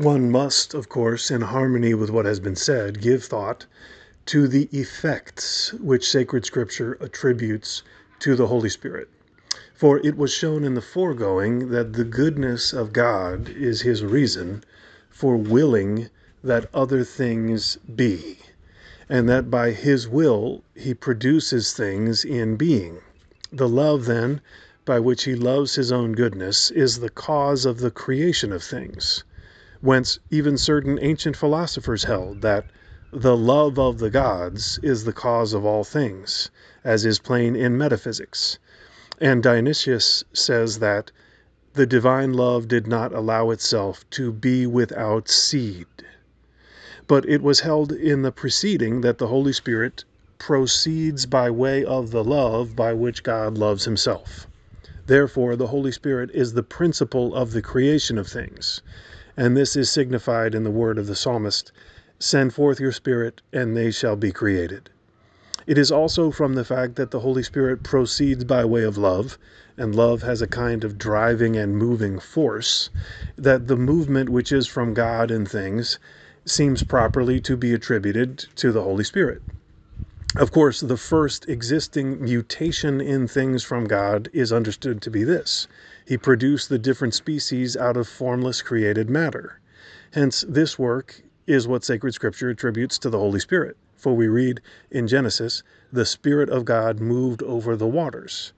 One must, of course, in harmony with what has been said, give thought to the effects which sacred scripture attributes to the Holy Spirit. For it was shown in the foregoing that the goodness of God is his reason for willing that other things be, and that by his will he produces things in being. The love, then, by which he loves his own goodness is the cause of the creation of things whence even certain ancient philosophers held that the love of the gods is the cause of all things, as is plain in metaphysics. And Dionysius says that the divine love did not allow itself to be without seed. But it was held in the preceding that the Holy Spirit proceeds by way of the love by which God loves himself. Therefore, the Holy Spirit is the principle of the creation of things and this is signified in the word of the psalmist Send forth your Spirit, and they shall be created. It is also from the fact that the Holy Spirit proceeds by way of love, and love has a kind of driving and moving force, that the movement which is from God in things seems properly to be attributed to the Holy Spirit. Of course, the first existing mutation in things from God is understood to be this he produced the different species out of formless created matter. Hence, this work is what sacred scripture attributes to the Holy Spirit. For we read in Genesis, the Spirit of God moved over the waters.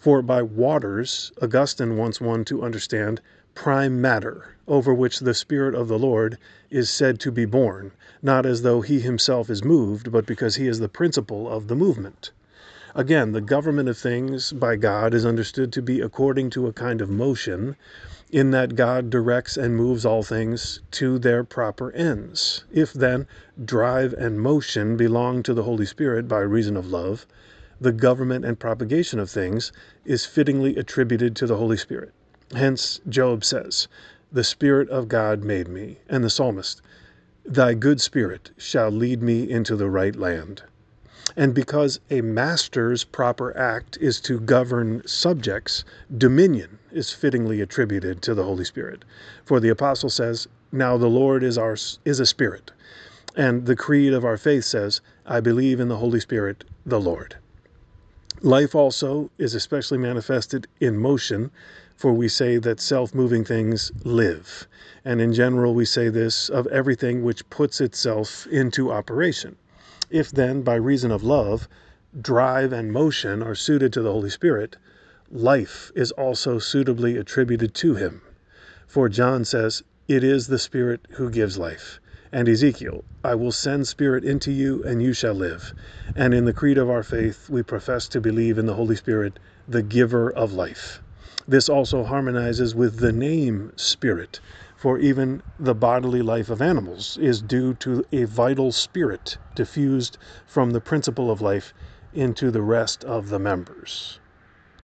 For by waters, Augustine wants one to understand prime matter, over which the Spirit of the Lord is said to be borne, not as though he himself is moved, but because he is the principle of the movement. Again, the government of things by God is understood to be according to a kind of motion, in that God directs and moves all things to their proper ends. If then drive and motion belong to the Holy Spirit by reason of love, the government and propagation of things is fittingly attributed to the Holy Spirit. Hence, Job says, The Spirit of God made me, and the psalmist, Thy good Spirit shall lead me into the right land and because a master's proper act is to govern subjects, dominion is fittingly attributed to the Holy Spirit. For the apostle says, "Now the Lord is our is a spirit." And the creed of our faith says, "I believe in the Holy Spirit, the Lord." Life also is especially manifested in motion, for we say that self moving things live. And in general, we say this of everything which puts itself into operation. If then, by reason of love, drive and motion are suited to the Holy Spirit, life is also suitably attributed to him. For John says, It is the Spirit who gives life. And Ezekiel, I will send Spirit into you, and you shall live. And in the creed of our faith, we profess to believe in the Holy Spirit, the giver of life. This also harmonizes with the name Spirit, for even the bodily life of animals is due to a vital spirit diffused from the principle of life into the rest of the members.